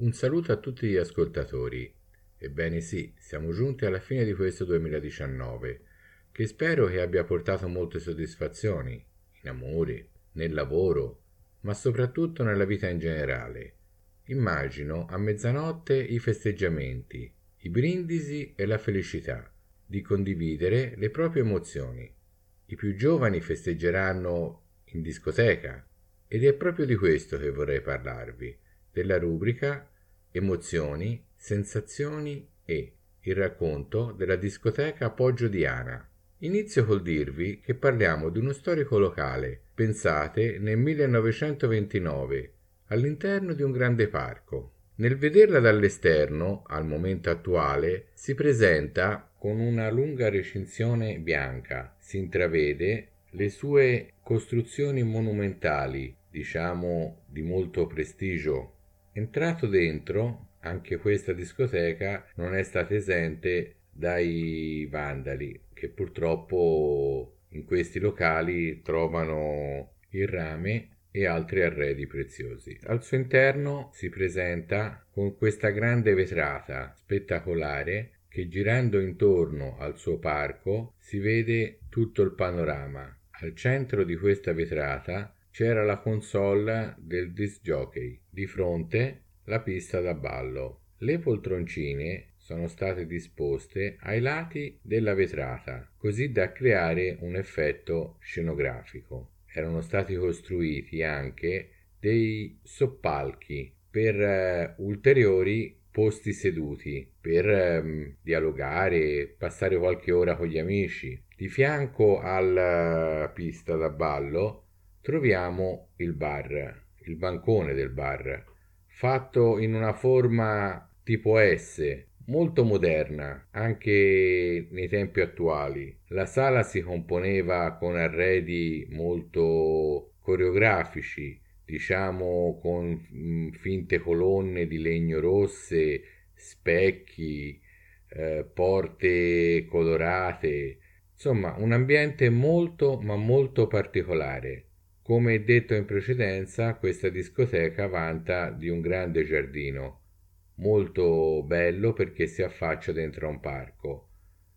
Un saluto a tutti gli ascoltatori. Ebbene sì, siamo giunti alla fine di questo 2019, che spero che abbia portato molte soddisfazioni, in amore, nel lavoro, ma soprattutto nella vita in generale. Immagino a mezzanotte i festeggiamenti, i brindisi e la felicità di condividere le proprie emozioni. I più giovani festeggeranno in discoteca ed è proprio di questo che vorrei parlarvi della rubrica Emozioni, sensazioni e il racconto della discoteca Poggio Diana. Inizio col dirvi che parliamo di uno storico locale, pensate nel 1929, all'interno di un grande parco. Nel vederla dall'esterno, al momento attuale, si presenta con una lunga recinzione bianca. Si intravede le sue costruzioni monumentali, diciamo di molto prestigio Entrato dentro, anche questa discoteca non è stata esente dai vandali che purtroppo in questi locali trovano il rame e altri arredi preziosi. Al suo interno si presenta con questa grande vetrata spettacolare che girando intorno al suo parco si vede tutto il panorama. Al centro di questa vetrata c'era la console del disc jockey, di fronte la pista da ballo. Le poltroncine sono state disposte ai lati della vetrata, così da creare un effetto scenografico. Erano stati costruiti anche dei soppalchi per uh, ulteriori posti seduti per um, dialogare, passare qualche ora con gli amici. Di fianco alla pista da ballo troviamo il bar, il bancone del bar, fatto in una forma tipo S, molto moderna anche nei tempi attuali. La sala si componeva con arredi molto coreografici, diciamo con mm, finte colonne di legno rosse, specchi, eh, porte colorate, insomma un ambiente molto ma molto particolare. Come detto in precedenza, questa discoteca vanta di un grande giardino, molto bello perché si affaccia dentro a un parco,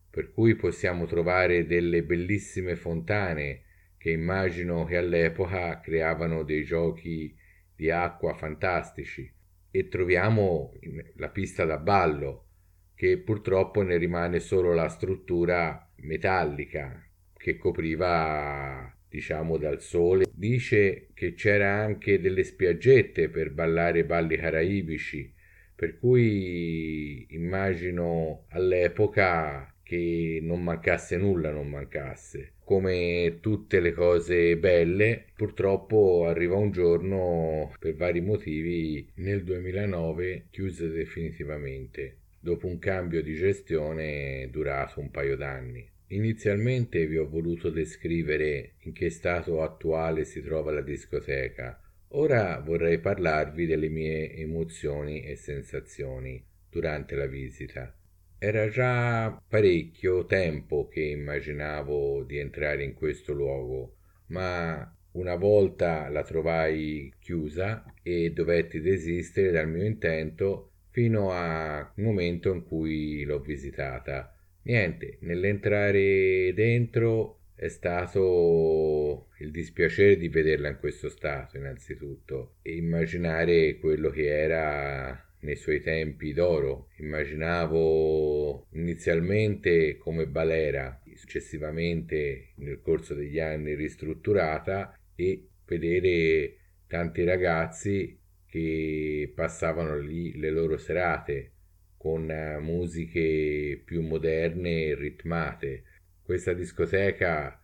per cui possiamo trovare delle bellissime fontane che immagino che all'epoca creavano dei giochi di acqua fantastici. E troviamo la pista da ballo che purtroppo ne rimane solo la struttura metallica che copriva diciamo dal sole. Dice che c'era anche delle spiaggette per ballare balli caraibici, per cui immagino all'epoca che non mancasse nulla, non mancasse. Come tutte le cose belle, purtroppo arriva un giorno, per vari motivi, nel 2009 chiuse definitivamente, dopo un cambio di gestione durato un paio d'anni. Inizialmente vi ho voluto descrivere in che stato attuale si trova la discoteca. Ora vorrei parlarvi delle mie emozioni e sensazioni durante la visita. Era già parecchio tempo che immaginavo di entrare in questo luogo, ma una volta la trovai chiusa e dovetti desistere dal mio intento fino al momento in cui l'ho visitata Niente, nell'entrare dentro è stato il dispiacere di vederla in questo stato, innanzitutto, e immaginare quello che era nei suoi tempi d'oro. Immaginavo inizialmente come balera, successivamente nel corso degli anni ristrutturata e vedere tanti ragazzi che passavano lì le loro serate con eh, musiche più moderne e ritmate. Questa discoteca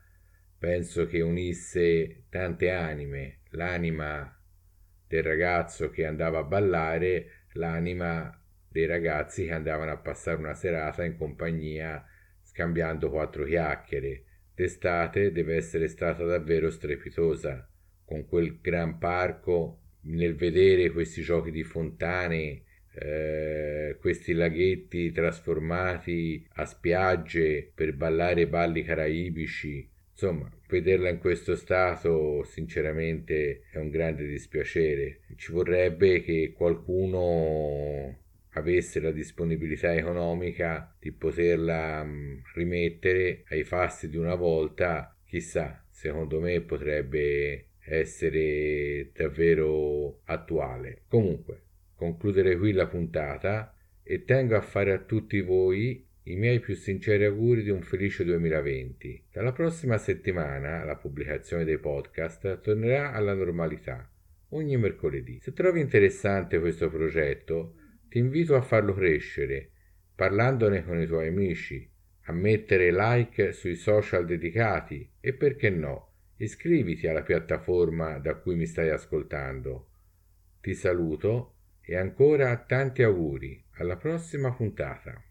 penso che unisse tante anime, l'anima del ragazzo che andava a ballare, l'anima dei ragazzi che andavano a passare una serata in compagnia scambiando quattro chiacchiere. D'estate deve essere stata davvero strepitosa, con quel gran parco, nel vedere questi giochi di fontane eh, questi laghetti trasformati a spiagge per ballare balli caraibici. insomma, vederla in questo stato sinceramente è un grande dispiacere. Ci vorrebbe che qualcuno avesse la disponibilità economica di poterla mm, rimettere ai fasti di una volta, chissà, secondo me potrebbe essere davvero attuale. Comunque, concludere qui la puntata e tengo a fare a tutti voi i miei più sinceri auguri di un felice 2020. Dalla prossima settimana la pubblicazione dei podcast tornerà alla normalità, ogni mercoledì. Se trovi interessante questo progetto, ti invito a farlo crescere, parlandone con i tuoi amici, a mettere like sui social dedicati e perché no, iscriviti alla piattaforma da cui mi stai ascoltando. Ti saluto e ancora tanti auguri. Alla prossima puntata.